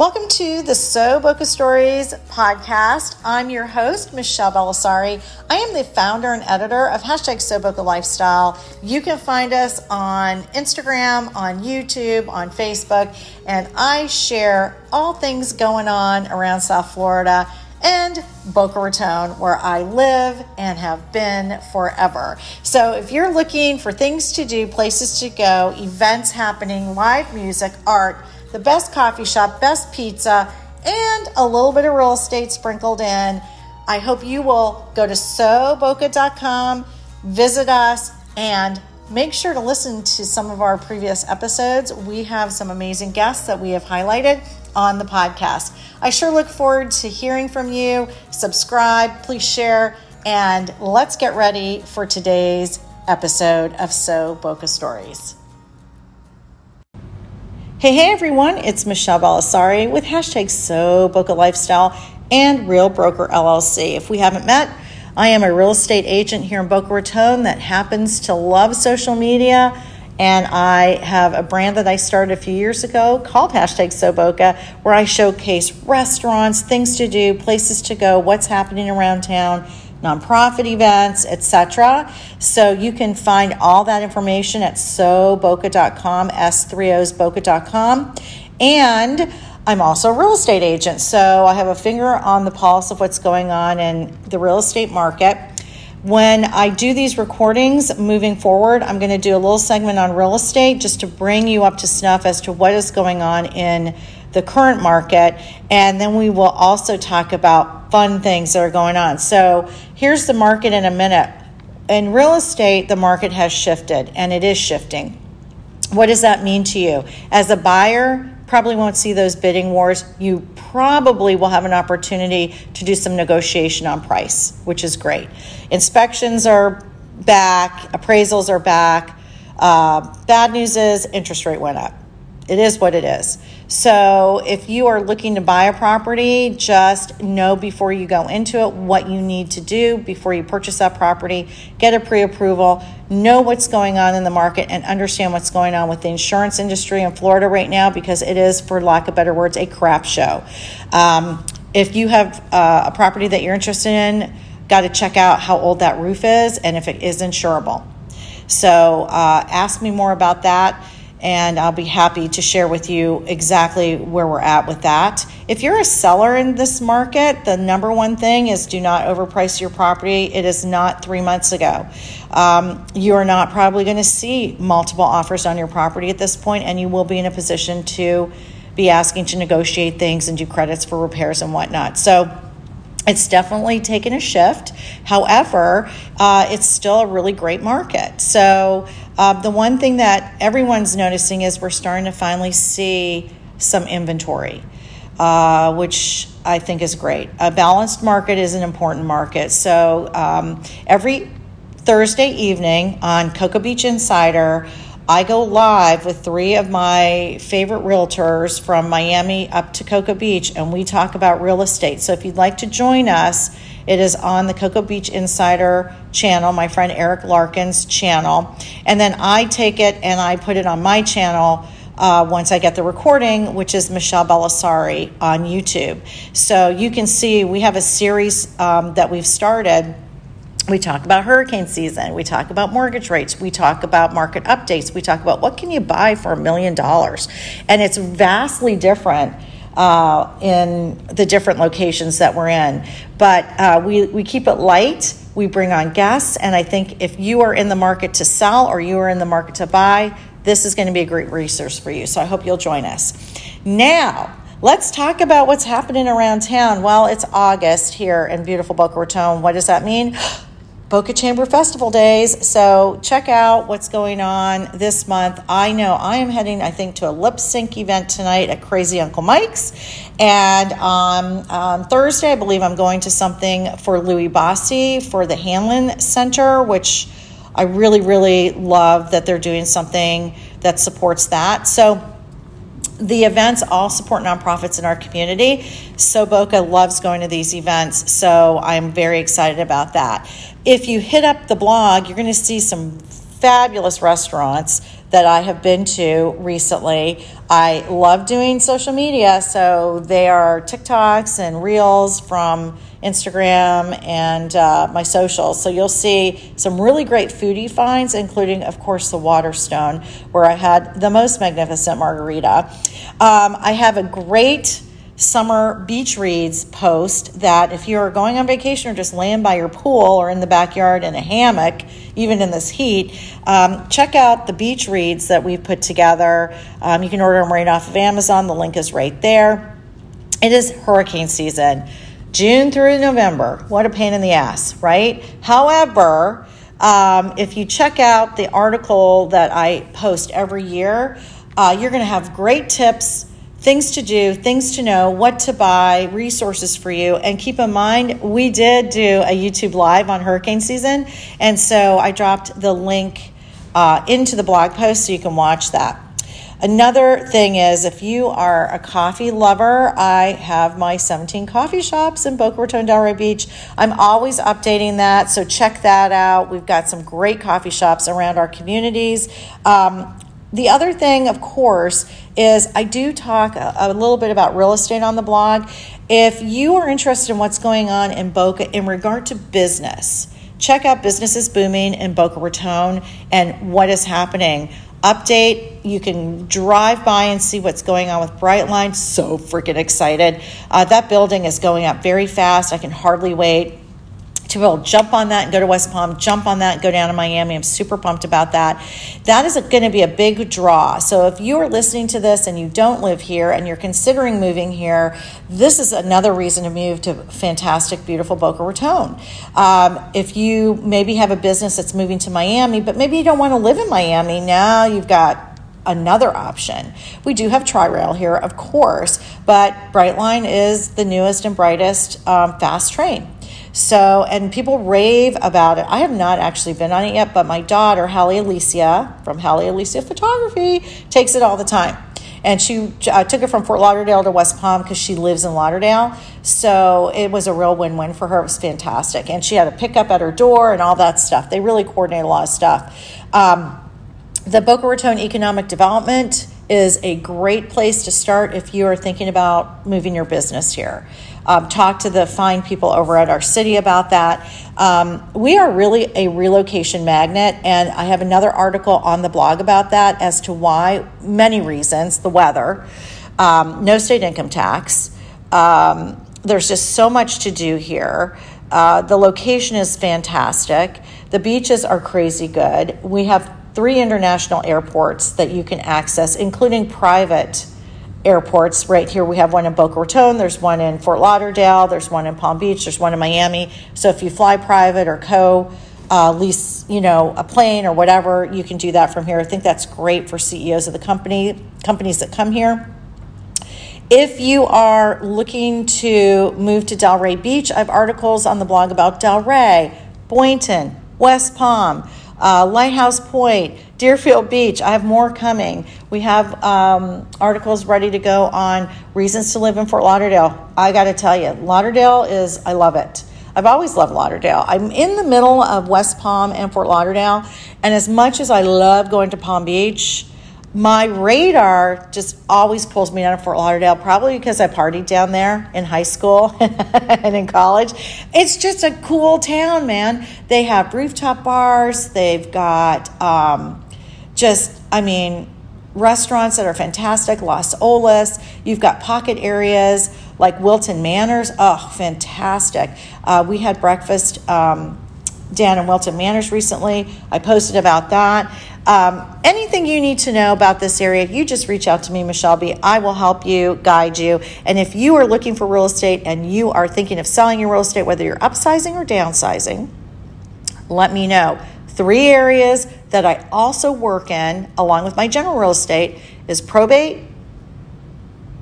Welcome to the So Boca Stories podcast. I'm your host, Michelle Belisari. I am the founder and editor of hashtag So Boca Lifestyle. You can find us on Instagram, on YouTube, on Facebook, and I share all things going on around South Florida and Boca Raton, where I live and have been forever. So, if you're looking for things to do, places to go, events happening, live music, art, the best coffee shop, best pizza, and a little bit of real estate sprinkled in. I hope you will go to soboca.com, visit us, and make sure to listen to some of our previous episodes. We have some amazing guests that we have highlighted on the podcast. I sure look forward to hearing from you. Subscribe, please share, and let's get ready for today's episode of So Boca Stories. Hey, hey everyone, it's Michelle Belisari with hashtag So Lifestyle and Real Broker LLC. If we haven't met, I am a real estate agent here in Boca Raton that happens to love social media. And I have a brand that I started a few years ago called hashtag So Boca, where I showcase restaurants, things to do, places to go, what's happening around town nonprofit events, etc. So you can find all that information at soboca.com, s3osboca.com. And I'm also a real estate agent, so I have a finger on the pulse of what's going on in the real estate market. When I do these recordings moving forward, I'm going to do a little segment on real estate just to bring you up to snuff as to what is going on in the current market. And then we will also talk about fun things that are going on. So here's the market in a minute. In real estate, the market has shifted and it is shifting. What does that mean to you? As a buyer, probably won't see those bidding wars. You probably will have an opportunity to do some negotiation on price, which is great. Inspections are back, appraisals are back. Uh, bad news is interest rate went up. It is what it is. So if you are looking to buy a property, just know before you go into it what you need to do before you purchase that property. Get a pre approval, know what's going on in the market, and understand what's going on with the insurance industry in Florida right now because it is, for lack of better words, a crap show. Um, if you have uh, a property that you're interested in, got to check out how old that roof is and if it is insurable. So uh, ask me more about that and I'll be happy to share with you exactly where we're at with that. If you're a seller in this market, the number one thing is do not overprice your property. It is not three months ago. Um, you are not probably going to see multiple offers on your property at this point, and you will be in a position to be asking to negotiate things and do credits for repairs and whatnot. So, it's definitely taken a shift. However, uh, it's still a really great market. So, uh, the one thing that everyone's noticing is we're starting to finally see some inventory, uh, which I think is great. A balanced market is an important market. So um, every Thursday evening on Cocoa Beach Insider, I go live with three of my favorite realtors from Miami up to Cocoa Beach, and we talk about real estate. So if you'd like to join us, it is on the Cocoa Beach Insider channel, my friend Eric Larkin's channel. And then I take it and I put it on my channel. Uh, once I get the recording, which is Michelle Belisari on YouTube. So you can see we have a series um, that we've started. We talk about hurricane season. We talk about mortgage rates. We talk about market updates. We talk about what can you buy for a million dollars. And it's vastly different uh, in the different locations that we're in. But uh, we, we keep it light. We bring on guests. And I think if you are in the market to sell or you are in the market to buy, this is going to be a great resource for you. So I hope you'll join us. Now, let's talk about what's happening around town. Well, it's August here in beautiful Boca Raton. What does that mean? Boca Chamber Festival days. So check out what's going on this month. I know I am heading, I think, to a lip sync event tonight at Crazy Uncle Mike's. And um, on Thursday, I believe I'm going to something for Louie Bossi for the Hanley Center, which I really, really love that they're doing something that supports that. So the events all support nonprofits in our community. So Boca loves going to these events, so I'm very excited about that. If you hit up the blog, you're going to see some fabulous restaurants that I have been to recently. I love doing social media, so they are TikToks and Reels from Instagram and uh, my socials. So you'll see some really great foodie finds, including, of course, the Waterstone, where I had the most magnificent margarita. Um, I have a great summer beach reads post that if you're going on vacation or just laying by your pool or in the backyard in a hammock, even in this heat, um, check out the beach reads that we've put together. Um, you can order them right off of Amazon. The link is right there. It is hurricane season, June through November. What a pain in the ass, right? However, um, if you check out the article that I post every year, uh, you're going to have great tips things to do, things to know, what to buy, resources for you. And keep in mind, we did do a YouTube live on hurricane season. And so I dropped the link uh, into the blog post so you can watch that. Another thing is if you are a coffee lover, I have my 17 coffee shops in Boca Raton, Delray Beach. I'm always updating that, so check that out. We've got some great coffee shops around our communities. Um, the other thing, of course, is I do talk a, a, little bit about real estate on the blog. If you are interested in what's going on in Boca in regard to business, check out Businesses Booming in Boca Raton and what is happening. Update, you can drive by and see what's going on with Brightline. So freaking excited. Uh, that building is going up very fast. I can hardly wait to be able to jump on that and go to West Palm, jump on that and go down to Miami. I'm super pumped about that. That is going to be a big draw. So if you are listening to this and you don't live here and you're considering moving here, this is another reason to move to fantastic, beautiful Boca Raton. Um, if you maybe have a business that's moving to Miami, but maybe you don't want to live in Miami, now you've got another option. We do have Tri-Rail here, of course, but Brightline is the newest and brightest um, fast train. So, and people rave about it. I have not actually been on it yet, but my daughter, Hallie Alicia from Hallie Alicia Photography, takes it all the time. And she uh, took it from Fort Lauderdale to West Palm because she lives in Lauderdale. So it was a real win win for her. It was fantastic. And she had a pickup at her door and all that stuff. They really coordinate a lot of stuff. Um, the Boca Raton Economic Development is a great place to start if you are thinking about moving your business here um, talk to the fine people over at our city about that. Um, we are really a relocation magnet, and I have another article on the blog about that as to why, many reasons, the weather, um, no state income tax. Um, there's just so much to do here. Uh, the location is fantastic. The beaches are crazy good. We have three international airports that you can access, including private airports. Right here, we have one in Boca Raton, there's one in Fort Lauderdale, there's one in Palm Beach, there's one in Miami. So if you fly private or co, uh, lease, you know, a plane or whatever, you can do that from here. I think that's great for CEOs of the company, companies that come here. If you are looking to move to Delray Beach, I have articles on the blog about Delray, Boynton, West Palm, uh, Lighthouse Point, Deerfield Beach. I have more coming. We have um, articles ready to go on reasons to live in Fort Lauderdale. I got to tell you, Lauderdale is, I love it. I've always loved Lauderdale. I'm in the middle of West Palm and Fort Lauderdale, and as much as I love going to Palm Beach, my radar just always pulls me down to Fort Lauderdale, probably because I partied down there in high school and in college. It's just a cool town, man. They have rooftop bars, they've got um, just, I mean, restaurants that are fantastic, Las Olas. You've got pocket areas like Wilton Manors. Oh, fantastic. Uh, we had breakfast um, down in Wilton Manors recently. I posted about that. Um, anything you need to know about this area, you just reach out to me, Michelle B. I will help you, guide you. And if you are looking for real estate and you are thinking of selling your real estate, whether you're upsizing or downsizing, let me know. Three areas that I also work in, along with my general real estate, is probate,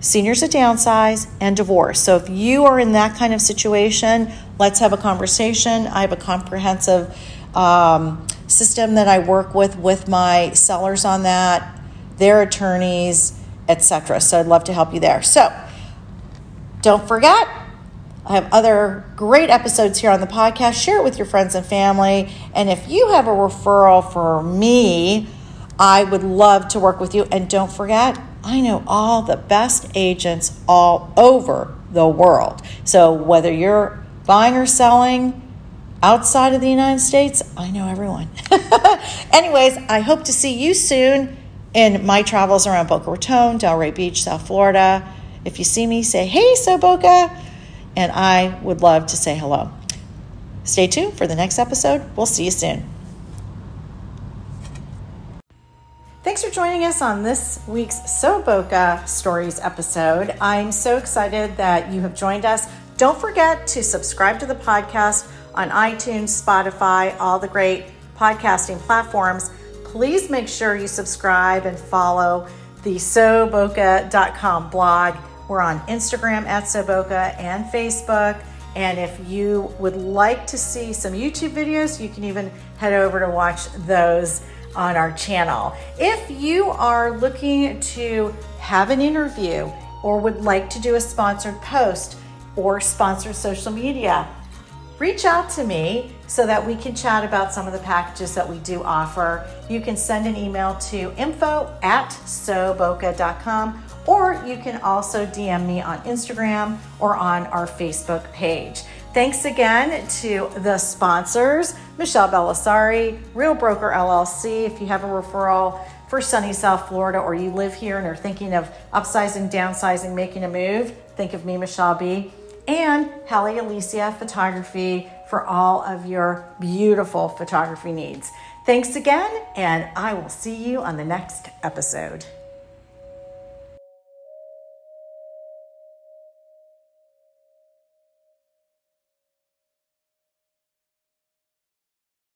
seniors that downsize, and divorce. So if you are in that kind of situation, let's have a conversation. I have a comprehensive um, system that I work with with my sellers on that, their attorneys, etc. So I'd love to help you there. So don't forget, I have other great episodes here on the podcast. Share it with your friends and family. And if you have a referral for me, I would love to work with you. And don't forget, I know all the best agents all over the world. So whether you're buying or selling outside of the United States, I know everyone. Anyways, I hope to see you soon in my travels around Boca Raton, Delray Beach, South Florida. If you see me, say, hey, so Boca. And I would love to say hello. Stay tuned for the next episode. We'll see you soon. Thanks for joining us on this week's So Boca Stories episode. I'm so excited that you have joined us. Don't forget to subscribe to the podcast on iTunes, Spotify, all the great podcasting platforms. Please make sure you subscribe and follow the SoBoca.com blog. We're on Instagram at SoBoca and Facebook. And if you would like to see some YouTube videos, you can even head over to watch those on our channel. If you are looking to have an interview or would like to do a sponsored post or sponsored social media, reach out to me so that we can chat about some of the packages that we do offer. You can send an email to info at soboca.com or you can also DM me on Instagram or on our Facebook page. Thanks again to the sponsors, Michelle Belisari, Real Broker LLC. If you have a referral for sunny South Florida or you live here and are thinking of upsizing, downsizing, making a move, think of me, Michelle B. And Hallie Alicia Photography for all of your beautiful photography needs. Thanks again, and I will see you on the next episode.